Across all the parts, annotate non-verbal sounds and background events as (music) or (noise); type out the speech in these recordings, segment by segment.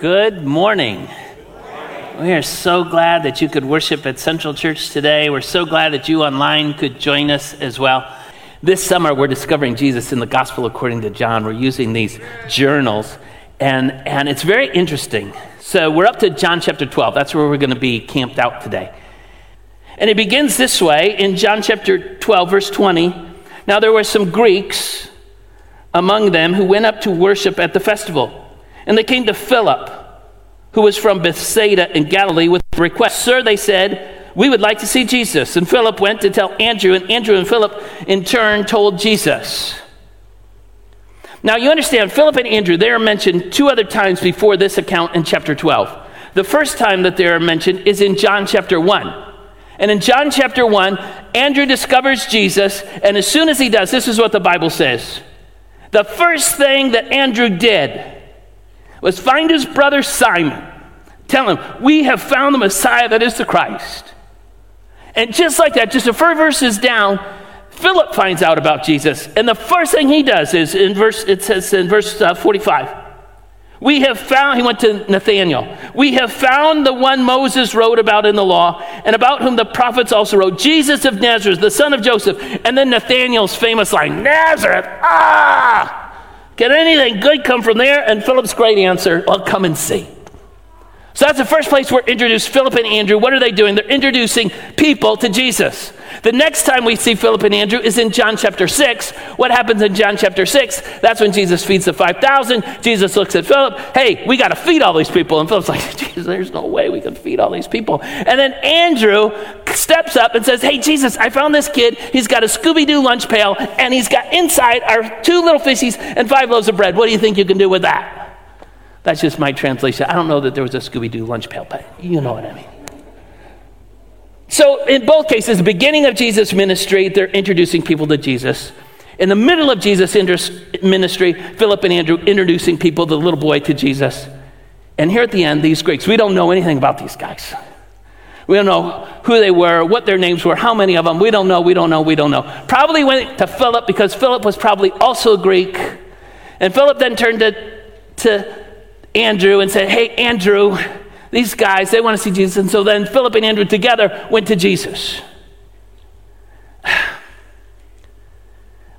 Good morning. We are so glad that you could worship at Central Church today. We're so glad that you online could join us as well. This summer, we're discovering Jesus in the Gospel according to John. We're using these journals, and, and it's very interesting. So, we're up to John chapter 12. That's where we're going to be camped out today. And it begins this way in John chapter 12, verse 20. Now, there were some Greeks among them who went up to worship at the festival. And they came to Philip, who was from Bethsaida in Galilee, with a request. Sir, they said, we would like to see Jesus. And Philip went to tell Andrew, and Andrew and Philip in turn told Jesus. Now you understand, Philip and Andrew, they are mentioned two other times before this account in chapter 12. The first time that they are mentioned is in John chapter 1. And in John chapter 1, Andrew discovers Jesus, and as soon as he does, this is what the Bible says. The first thing that Andrew did was find his brother Simon. Tell him, We have found the Messiah that is the Christ. And just like that, just a few verses down, Philip finds out about Jesus. And the first thing he does is in verse, it says in verse uh, 45. We have found, he went to Nathanael, we have found the one Moses wrote about in the law, and about whom the prophets also wrote, Jesus of Nazareth, the son of Joseph. And then Nathanael's famous line, Nazareth, ah! Can anything good come from there? And Philip's great answer, well, come and see. So that's the first place we're introduced. Philip and Andrew, what are they doing? They're introducing people to Jesus. The next time we see Philip and Andrew is in John chapter 6. What happens in John chapter 6? That's when Jesus feeds the 5,000. Jesus looks at Philip, hey, we got to feed all these people. And Philip's like, (laughs) Jesus, there's no way we can feed all these people. And then Andrew steps up and says, hey, Jesus, I found this kid. He's got a Scooby Doo lunch pail, and he's got inside our two little fishies and five loaves of bread. What do you think you can do with that? That's just my translation. I don't know that there was a Scooby Doo lunch pail, but you know what I mean. So, in both cases, the beginning of Jesus' ministry, they're introducing people to Jesus. In the middle of Jesus' ministry, Philip and Andrew introducing people, the little boy, to Jesus. And here at the end, these Greeks, we don't know anything about these guys. We don't know who they were, what their names were, how many of them. We don't know, we don't know, we don't know. Probably went to Philip because Philip was probably also Greek. And Philip then turned to, to Andrew and said, Hey, Andrew, these guys, they want to see Jesus. And so then Philip and Andrew together went to Jesus. (sighs)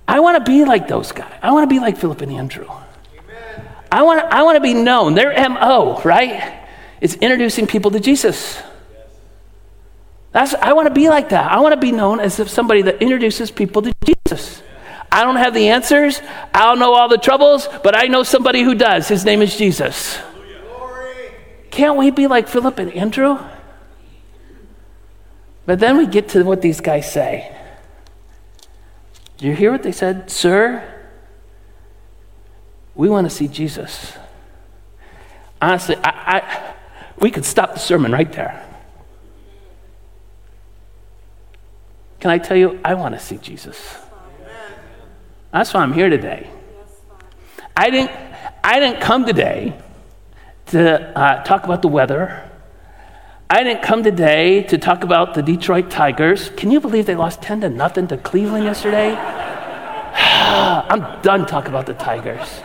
I want to be like those guys. I want to be like Philip and Andrew. Amen. I want, to, I want to be known. Their MO, right? It's introducing people to Jesus. That's, I want to be like that. I want to be known as if somebody that introduces people to Jesus. I don't have the answers. I don't know all the troubles, but I know somebody who does. His name is Jesus. Can't we be like Philip and Andrew? But then we get to what these guys say. Do you hear what they said? Sir, we want to see Jesus. Honestly, I, I, we could stop the sermon right there. Can I tell you, I want to see Jesus. That's why I'm here today. I didn't, I didn't come today to uh, talk about the weather. I didn't come today to talk about the Detroit Tigers. Can you believe they lost 10 to nothing to Cleveland yesterday? (sighs) I'm done talking about the Tigers.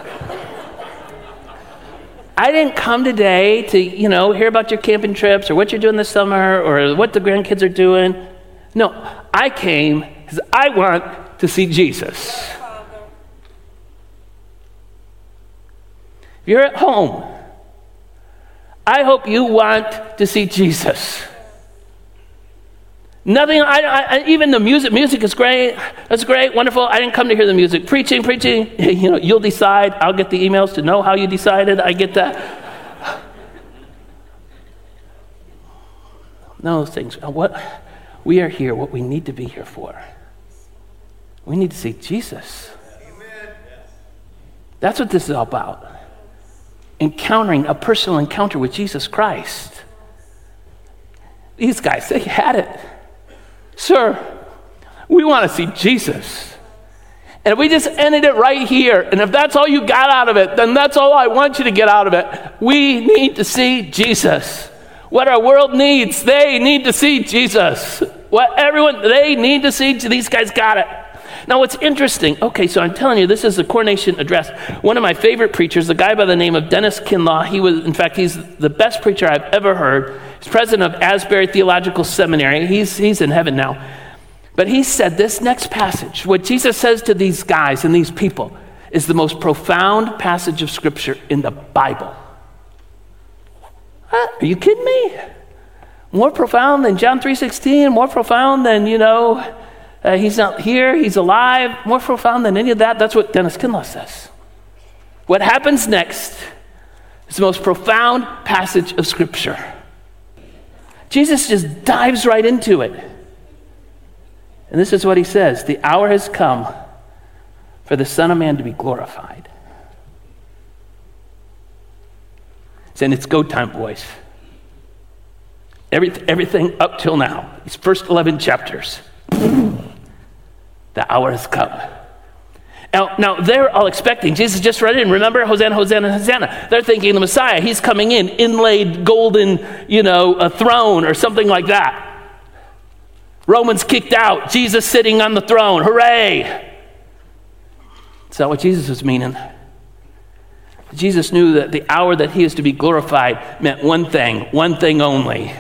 I didn't come today to, you know, hear about your camping trips or what you're doing this summer or what the grandkids are doing. No, I came because I want to see Jesus. If you're at home, I hope you want to see Jesus. Nothing, I, I, even the music, music is great. That's great, wonderful. I didn't come to hear the music. Preaching, preaching, (laughs) you know, you'll decide. I'll get the emails to know how you decided. I get that. (sighs) Those things. Uh, what we are here, what we need to be here for. We need to see Jesus. Amen. That's what this is all about encountering a personal encounter with Jesus Christ. These guys, they had it. Sir, we want to see Jesus. And if we just ended it right here, and if that's all you got out of it, then that's all I want you to get out of it. We need to see Jesus. What our world needs, they need to see Jesus. What everyone, they need to see, these guys got it. Now, what's interesting, okay, so I'm telling you, this is the coronation address. One of my favorite preachers, a guy by the name of Dennis Kinlaw, he was, in fact, he's the best preacher I've ever heard. He's president of Asbury Theological Seminary. He's, he's in heaven now. But he said this next passage, what Jesus says to these guys and these people, is the most profound passage of Scripture in the Bible. Are you kidding me? More profound than John 3.16, more profound than, you know, uh, he's not here, he's alive, more profound than any of that. That's what Dennis Kinlaw says. What happens next is the most profound passage of Scripture. Jesus just dives right into it. And this is what he says The hour has come for the Son of Man to be glorified. Saying it's go time, boys. Every, everything up till now, these first 11 chapters, the hour has come. Now, now, they're all expecting, Jesus just read in, remember, Hosanna, Hosanna, Hosanna. They're thinking the Messiah, he's coming in, inlaid golden, you know, a throne or something like that. Romans kicked out, Jesus sitting on the throne, hooray! Is that what Jesus was meaning? Jesus knew that the hour that he is to be glorified meant one thing, one thing only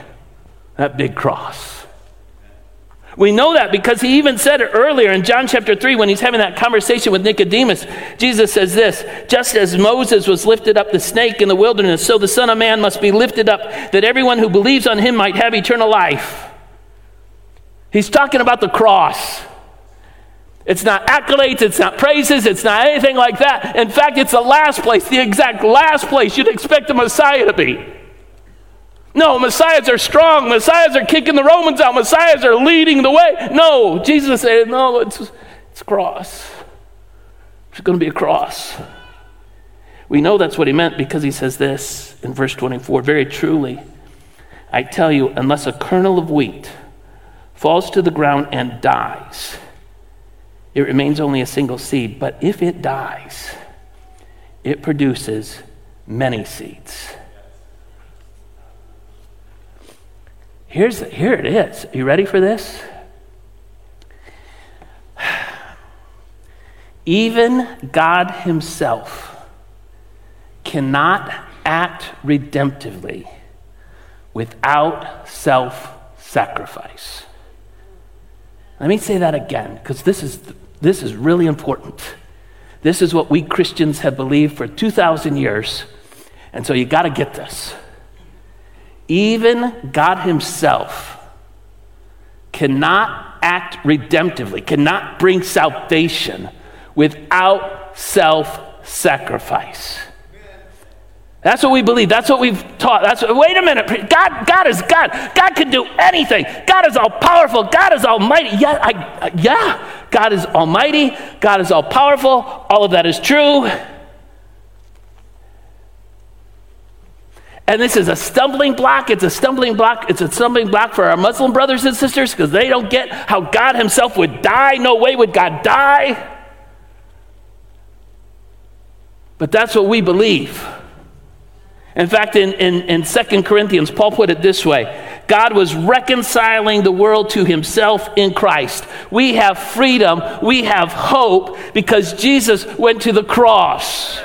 that big cross. We know that because he even said it earlier in John chapter 3 when he's having that conversation with Nicodemus. Jesus says this Just as Moses was lifted up the snake in the wilderness, so the Son of Man must be lifted up, that everyone who believes on him might have eternal life. He's talking about the cross. It's not accolades, it's not praises, it's not anything like that. In fact, it's the last place, the exact last place you'd expect the Messiah to be. No, messiahs are strong. Messiahs are kicking the Romans out. Messiahs are leading the way. No, Jesus said, no, it's, it's a cross. It's going to be a cross. We know that's what he meant because he says this in verse 24 Very truly, I tell you, unless a kernel of wheat falls to the ground and dies, it remains only a single seed. But if it dies, it produces many seeds. Here's, here it is. You ready for this? (sighs) Even God Himself cannot act redemptively without self sacrifice. Let me say that again, because this is, this is really important. This is what we Christians have believed for 2,000 years, and so you got to get this. Even God Himself cannot act redemptively, cannot bring salvation without self sacrifice. That's what we believe. That's what we've taught. That's what, wait a minute. God, God is God. God can do anything. God is all powerful. God is almighty. Yeah, I, yeah. God is almighty. God is all powerful. All of that is true. And this is a stumbling block. It's a stumbling block. It's a stumbling block for our Muslim brothers and sisters because they don't get how God Himself would die. No way would God die. But that's what we believe. In fact, in, in, in 2 Corinthians, Paul put it this way God was reconciling the world to himself in Christ. We have freedom, we have hope because Jesus went to the cross.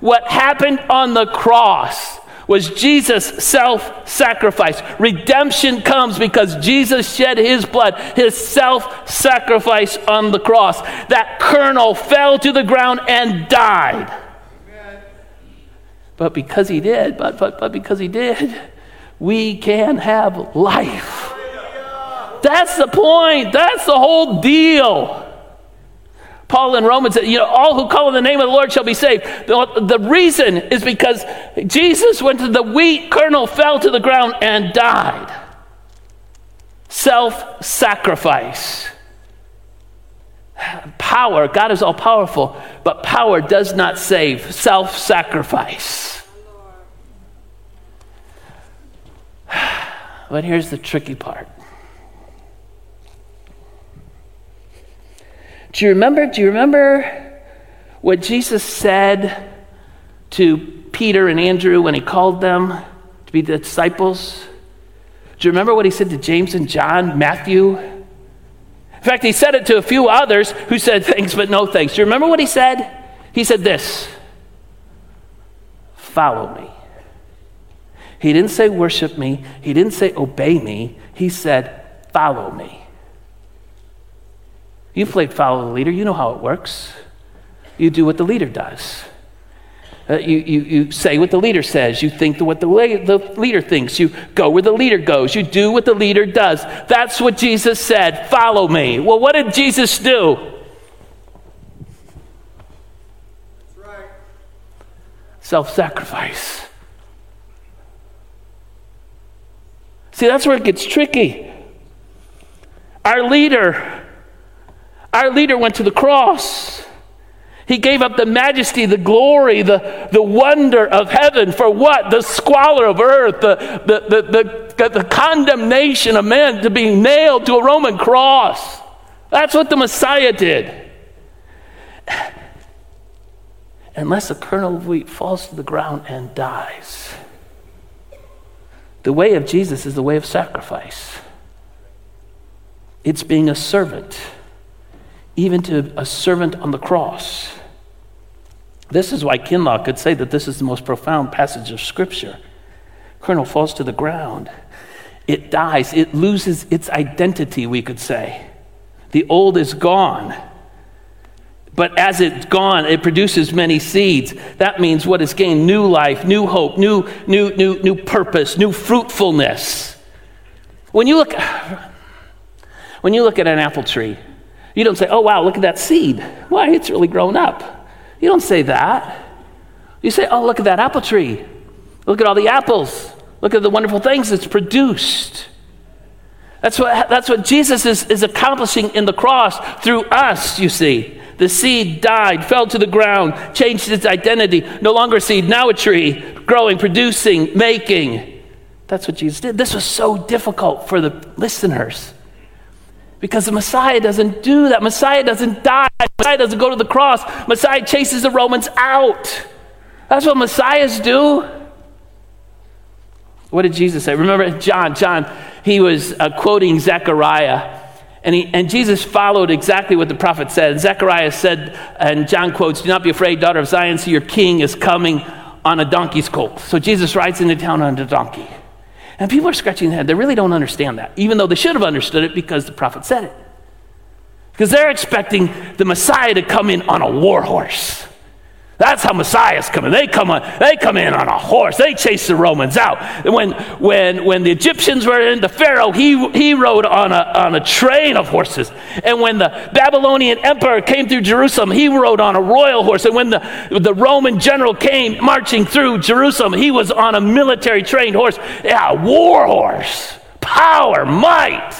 What happened on the cross was Jesus' self sacrifice. Redemption comes because Jesus shed his blood, his self sacrifice on the cross. That kernel fell to the ground and died. But because he did, but, but, but because he did, we can have life. That's the point. That's the whole deal. Paul in Romans said, you know, all who call on the name of the Lord shall be saved. The, the reason is because Jesus went to the wheat kernel, fell to the ground, and died. Self sacrifice. Power, God is all powerful, but power does not save. Self sacrifice. (sighs) But here's the tricky part Do you remember? Do you remember what Jesus said to Peter and Andrew when he called them to be the disciples? Do you remember what he said to James and John, Matthew? In fact, he said it to a few others who said thanks but no thanks. Do you remember what he said? He said this Follow me. He didn't say worship me, he didn't say obey me. He said, Follow me. You played follow the leader, you know how it works. You do what the leader does. Uh, you, you, you say what the leader says. You think what the, the leader thinks. You go where the leader goes. You do what the leader does. That's what Jesus said. Follow me. Well, what did Jesus do? Right. Self sacrifice. See, that's where it gets tricky. Our leader, our leader went to the cross. He gave up the majesty, the glory, the, the wonder of heaven for what? The squalor of earth, the, the, the, the, the condemnation of men to be nailed to a Roman cross. That's what the Messiah did. (sighs) Unless a kernel of wheat falls to the ground and dies. The way of Jesus is the way of sacrifice. It's being a servant, even to a servant on the cross. This is why Kinlaw could say that this is the most profound passage of Scripture. Kernel falls to the ground. It dies. It loses its identity, we could say. The old is gone. But as it's gone, it produces many seeds. That means what is gained new life, new hope, new, new, new, new purpose, new fruitfulness. When you look, when you look at an apple tree, you don't say, oh, wow, look at that seed. Why, it's really grown up. You don't say that. You say, oh, look at that apple tree. Look at all the apples. Look at the wonderful things it's produced. That's what, that's what Jesus is, is accomplishing in the cross through us, you see. The seed died, fell to the ground, changed its identity. No longer seed, now a tree, growing, producing, making. That's what Jesus did. This was so difficult for the listeners. Because the Messiah doesn't do that. Messiah doesn't die. Messiah doesn't go to the cross. Messiah chases the Romans out. That's what Messiahs do. What did Jesus say? Remember John. John, he was uh, quoting Zechariah. And, he, and Jesus followed exactly what the prophet said. Zechariah said, and John quotes, Do not be afraid, daughter of Zion, see your king is coming on a donkey's colt. So Jesus rides into town on a donkey. And people are scratching their head. They really don't understand that, even though they should have understood it because the prophet said it. Because they're expecting the Messiah to come in on a war horse. That's how Messiah's coming. They come, on, they come in on a horse. They chase the Romans out. When, when, when the Egyptians were in the Pharaoh, he, he rode on a, on a train of horses. And when the Babylonian emperor came through Jerusalem, he rode on a royal horse. And when the, the Roman general came marching through Jerusalem, he was on a military trained horse. Yeah, war horse. Power, might.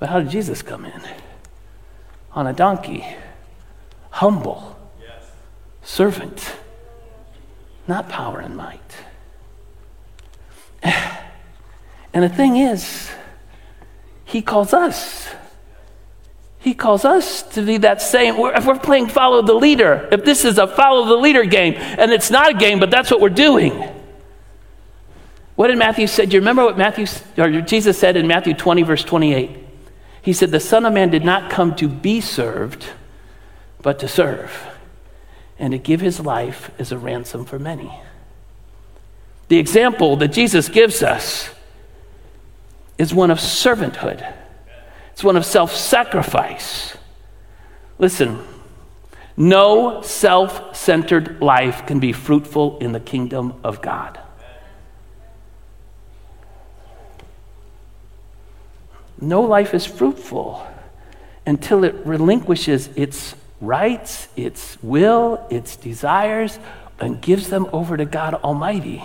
But how did Jesus come in? On a donkey humble, yes. servant, not power and might. (sighs) And the thing is, he calls us. He calls us to be that same. If we're playing follow the leader, if this is a follow the leader game, and it's not a game, but that's what we're doing. What did Matthew say? Do you remember what Matthew or Jesus said in Matthew 20, verse 28? He said, The Son of Man did not come to be served, but to serve and to give his life as a ransom for many. The example that Jesus gives us is one of servanthood, it's one of self sacrifice. Listen, no self centered life can be fruitful in the kingdom of God. No life is fruitful until it relinquishes its rights, its will, its desires, and gives them over to God Almighty.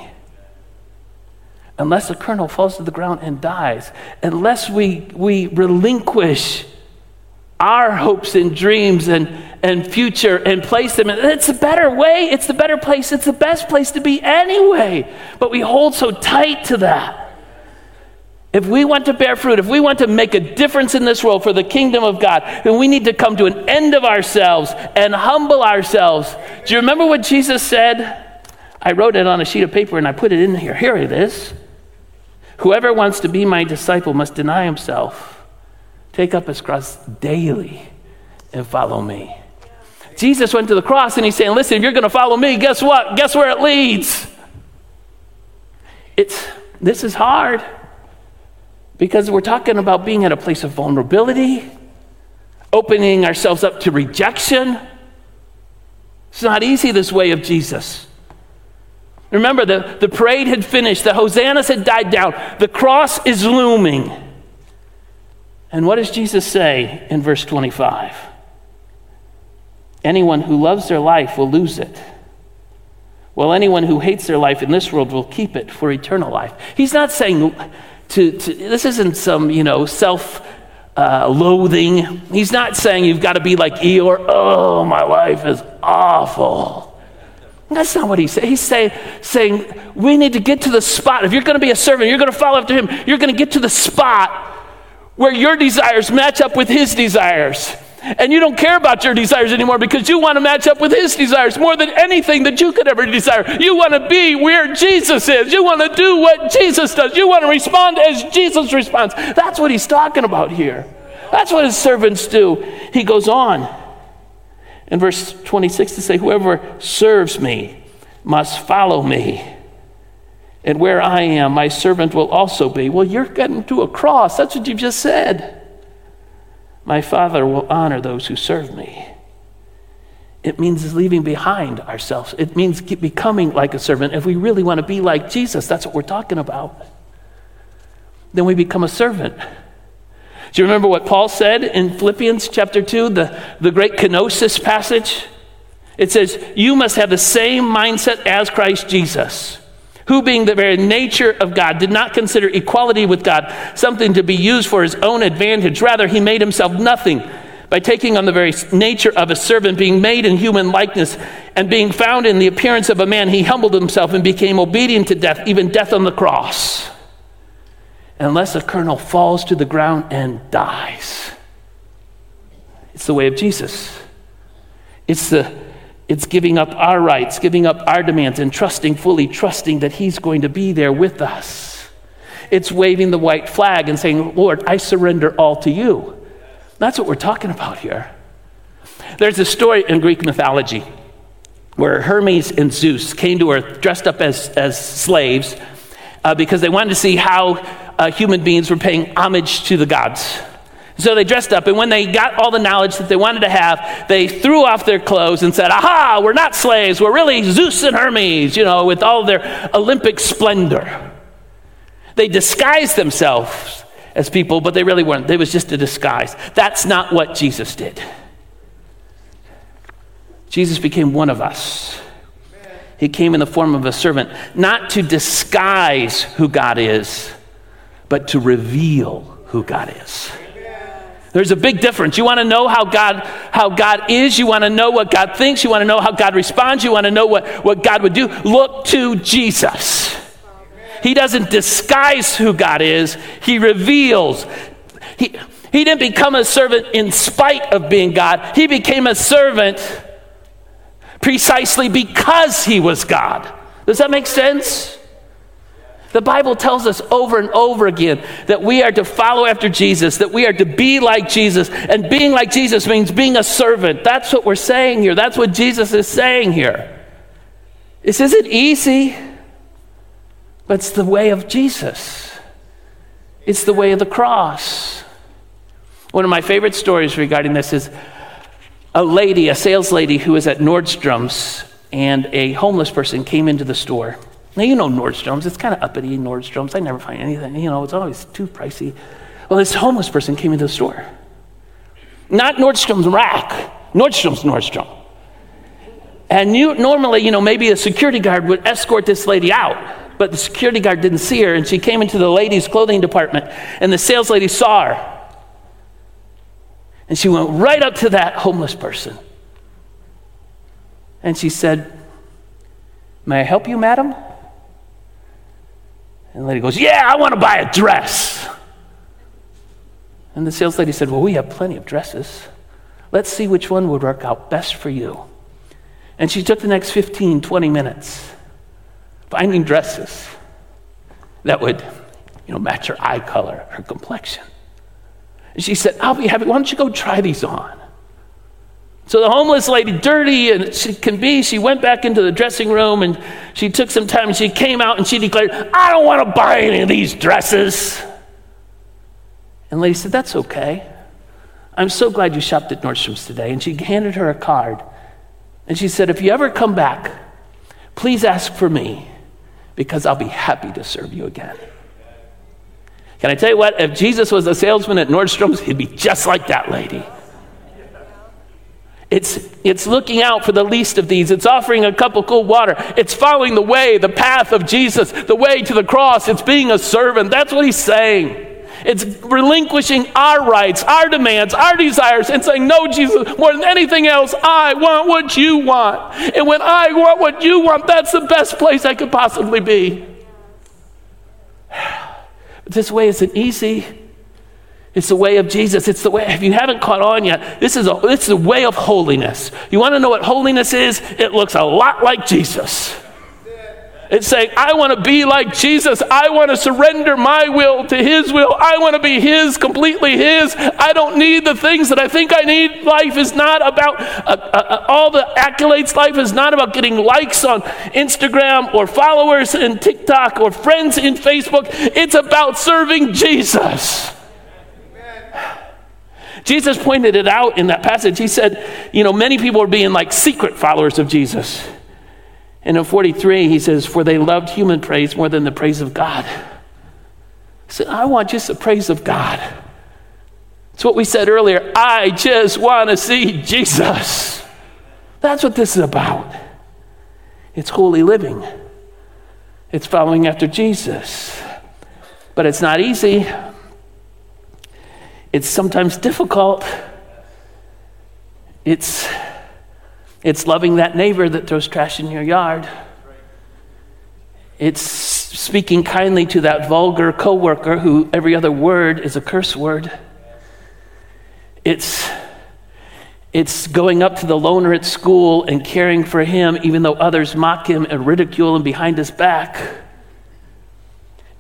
Unless a kernel falls to the ground and dies, unless we, we relinquish our hopes and dreams and, and future and place them it's a better way, it's the better place, it's the best place to be anyway. But we hold so tight to that. If we want to bear fruit, if we want to make a difference in this world for the kingdom of God, then we need to come to an end of ourselves and humble ourselves. Do you remember what Jesus said? I wrote it on a sheet of paper and I put it in here. Here it is. Whoever wants to be my disciple must deny himself, Take up his cross daily and follow me. Jesus went to the cross and he's saying, Listen, if you're going to follow me, guess what? Guess where it leads? It's, this is hard because we're talking about being at a place of vulnerability, opening ourselves up to rejection. It's not easy, this way of Jesus. Remember, the, the parade had finished, the hosannas had died down, the cross is looming. And what does Jesus say in verse 25? Anyone who loves their life will lose it. While anyone who hates their life in this world will keep it for eternal life. He's not saying to, to this isn't some, you know, self uh, loathing. He's not saying you've got to be like Eeyore, oh, my life is awful. That's not what he's saying. He's say, saying we need to get to the spot. If you're going to be a servant, you're going to follow after him, you're going to get to the spot where your desires match up with his desires. And you don't care about your desires anymore because you want to match up with his desires more than anything that you could ever desire. You want to be where Jesus is. You want to do what Jesus does. You want to respond as Jesus responds. That's what he's talking about here. That's what his servants do. He goes on in verse 26 to say, Whoever serves me must follow me. And where I am, my servant will also be. Well, you're getting to a cross. That's what you just said. My Father will honor those who serve me. It means leaving behind ourselves. It means becoming like a servant. If we really want to be like Jesus, that's what we're talking about. Then we become a servant. Do you remember what Paul said in Philippians chapter 2, the, the great kenosis passage? It says, You must have the same mindset as Christ Jesus who, being the very nature of God, did not consider equality with God something to be used for his own advantage. Rather, he made himself nothing by taking on the very nature of a servant, being made in human likeness, and being found in the appearance of a man, he humbled himself and became obedient to death, even death on the cross. Unless a kernel falls to the ground and dies. It's the way of Jesus. It's the it's giving up our rights, giving up our demands, and trusting, fully trusting that He's going to be there with us. It's waving the white flag and saying, Lord, I surrender all to you. That's what we're talking about here. There's a story in Greek mythology where Hermes and Zeus came to Earth dressed up as, as slaves uh, because they wanted to see how uh, human beings were paying homage to the gods. So they dressed up, and when they got all the knowledge that they wanted to have, they threw off their clothes and said, Aha, we're not slaves, we're really Zeus and Hermes, you know, with all their Olympic splendor. They disguised themselves as people, but they really weren't. It was just a disguise. That's not what Jesus did. Jesus became one of us. He came in the form of a servant, not to disguise who God is, but to reveal who God is. There's a big difference. You want to know how God, how God is. You want to know what God thinks. You want to know how God responds. You want to know what, what God would do. Look to Jesus. He doesn't disguise who God is, He reveals. He, he didn't become a servant in spite of being God, He became a servant precisely because He was God. Does that make sense? The Bible tells us over and over again that we are to follow after Jesus, that we are to be like Jesus. And being like Jesus means being a servant. That's what we're saying here. That's what Jesus is saying here. This isn't easy, but it's the way of Jesus, it's the way of the cross. One of my favorite stories regarding this is a lady, a sales lady who was at Nordstrom's, and a homeless person came into the store. Now, you know Nordstrom's. It's kind of uppity, Nordstrom's. I never find anything, you know, it's always too pricey. Well, this homeless person came into the store. Not Nordstrom's rack, Nordstrom's Nordstrom. And you, normally, you know, maybe a security guard would escort this lady out, but the security guard didn't see her, and she came into the ladies' clothing department, and the sales lady saw her. And she went right up to that homeless person. And she said, May I help you, madam? And the lady goes, Yeah, I want to buy a dress. And the sales lady said, Well, we have plenty of dresses. Let's see which one would work out best for you. And she took the next 15, 20 minutes finding dresses that would, you know, match her eye color, her complexion. And she said, I'll be happy. Why don't you go try these on? So the homeless lady, dirty and she can be, she went back into the dressing room and she took some time and she came out and she declared, I don't want to buy any of these dresses. And the lady said, That's okay. I'm so glad you shopped at Nordstrom's today. And she handed her a card. And she said, If you ever come back, please ask for me because I'll be happy to serve you again. Can I tell you what? If Jesus was a salesman at Nordstrom's, he'd be just like that lady. It's, it's looking out for the least of these. It's offering a cup of cold water. It's following the way, the path of Jesus, the way to the cross. It's being a servant. That's what he's saying. It's relinquishing our rights, our demands, our desires, and saying, No, Jesus, more than anything else, I want what you want. And when I want what you want, that's the best place I could possibly be. But (sighs) this way isn't easy. It's the way of Jesus. It's the way, if you haven't caught on yet, this is a, this is a way of holiness. You want to know what holiness is? It looks a lot like Jesus. It's saying, I want to be like Jesus. I want to surrender my will to His will. I want to be His, completely His. I don't need the things that I think I need. Life is not about uh, uh, uh all the accolades. Life is not about getting likes on Instagram or followers in TikTok or friends in Facebook. It's about serving Jesus. Jesus pointed it out in that passage. He said, you know, many people are being like secret followers of Jesus. And in 43, he says, For they loved human praise more than the praise of God. Said, I want just the praise of God. It's what we said earlier. I just want to see Jesus. That's what this is about. It's holy living, it's following after Jesus. But it's not easy, it's sometimes difficult. It's it's loving that neighbor that throws trash in your yard. It's speaking kindly to that vulgar coworker who every other word is a curse word. It's it's going up to the loner at school and caring for him even though others mock him and ridicule him behind his back.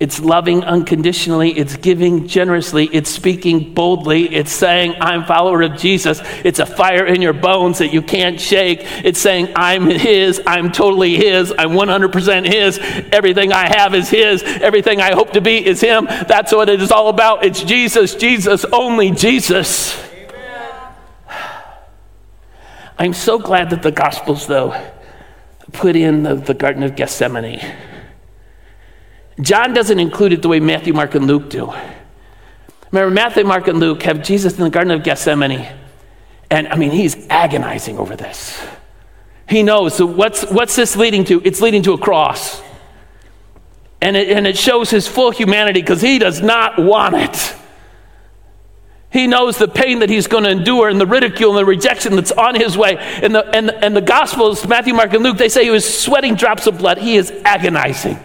It's loving unconditionally. It's giving generously. It's speaking boldly. It's saying, I'm follower of Jesus. It's a fire in your bones that you can't shake. It's saying, I'm His. I'm totally His. I'm 100% His. Everything I have is His. Everything I hope to be is Him. That's what it is all about. It's Jesus, Jesus, only Jesus. Amen. I'm so glad that the Gospels, though, put in the, the Garden of Gethsemane. John doesn't include it the way Matthew, Mark, and Luke do. Remember, Matthew, Mark, and Luke have Jesus in the Garden of Gethsemane. And I mean, he's agonizing over this. He knows. So, what's, what's this leading to? It's leading to a cross. And it, and it shows his full humanity because he does not want it. He knows the pain that he's going to endure and the ridicule and the rejection that's on his way. And the, and, and the Gospels, Matthew, Mark, and Luke, they say he was sweating drops of blood. He is agonizing.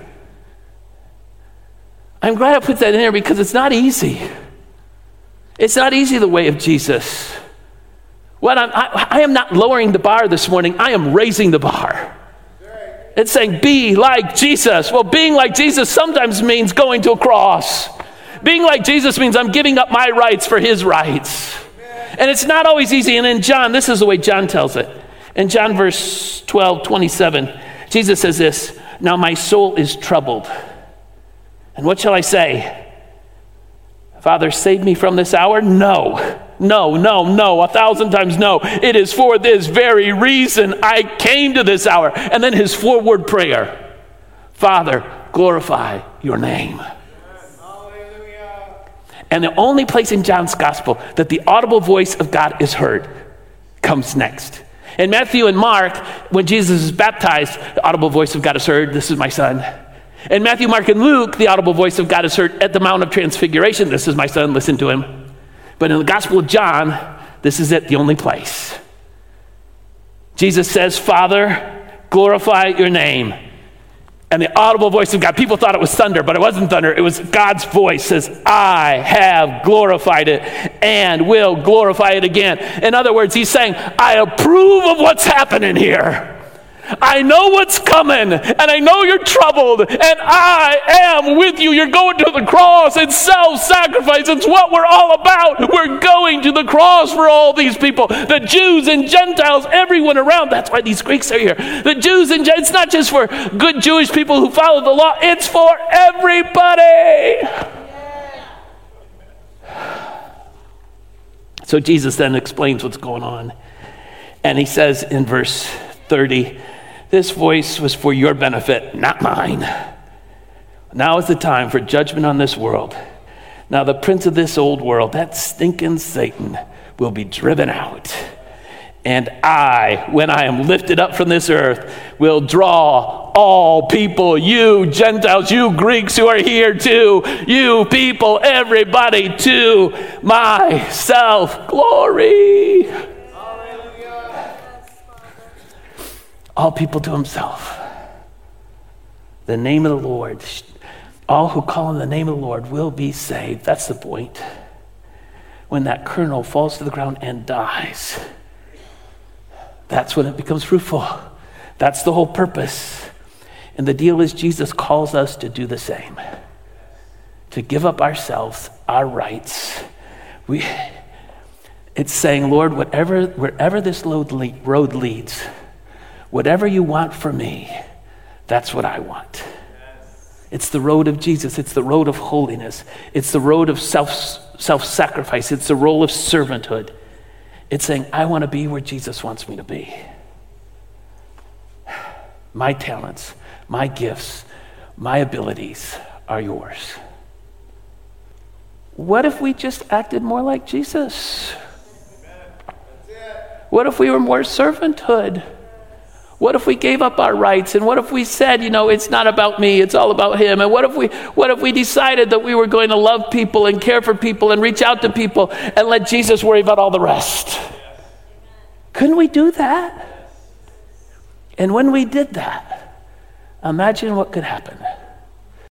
I'm glad I put that in there because it's not easy. It's not easy the way of Jesus. What I'm, I, I am not lowering the bar this morning, I am raising the bar. It's saying, be like Jesus. Well, being like Jesus sometimes means going to a cross. Being like Jesus means I'm giving up my rights for his rights. And it's not always easy. And in John, this is the way John tells it. In John verse 12, 27, Jesus says this Now my soul is troubled. And what shall I say? Father, save me from this hour? No. No, no, no, a thousand times no. It is for this very reason I came to this hour. And then his forward prayer Father, glorify your name. And the only place in John's gospel that the audible voice of God is heard comes next. In Matthew and Mark, when Jesus is baptized, the audible voice of God is heard. This is my son. In Matthew, Mark, and Luke, the audible voice of God is heard at the Mount of Transfiguration. This is my son, listen to him. But in the Gospel of John, this is it, the only place. Jesus says, Father, glorify your name. And the audible voice of God, people thought it was thunder, but it wasn't thunder. It was God's voice says, I have glorified it and will glorify it again. In other words, he's saying, I approve of what's happening here. I know what's coming, and I know you're troubled, and I am with you. You're going to the cross. It's self sacrifice. It's what we're all about. We're going to the cross for all these people the Jews and Gentiles, everyone around. That's why these Greeks are here. The Jews and Gentiles, it's not just for good Jewish people who follow the law, it's for everybody. So Jesus then explains what's going on. And he says in verse 30, This voice was for your benefit, not mine. Now is the time for judgment on this world. Now, the prince of this old world, that stinking Satan, will be driven out. And I, when I am lifted up from this earth, will draw all people, you Gentiles, you Greeks who are here too, you people, everybody to myself. Glory. All people to himself. The name of the Lord. All who call on the name of the Lord will be saved. That's the point. When that kernel falls to the ground and dies that's when it becomes fruitful. That's the whole purpose. And the deal is, Jesus calls us to do the same to give up ourselves, our rights. We, it's saying, Lord, whatever, wherever this road leads, whatever you want for me, that's what I want. It's the road of Jesus. It's the road of holiness. It's the road of self self sacrifice. It's the role of servanthood. It's saying, I want to be where Jesus wants me to be. My talents, my gifts, my abilities are yours. What if we just acted more like Jesus? What if we were more servanthood? What if we gave up our rights? And what if we said, you know, it's not about me, it's all about him? And what if we what if we decided that we were going to love people and care for people and reach out to people and let Jesus worry about all the rest? Couldn't we do that? And when we did that, imagine what could happen.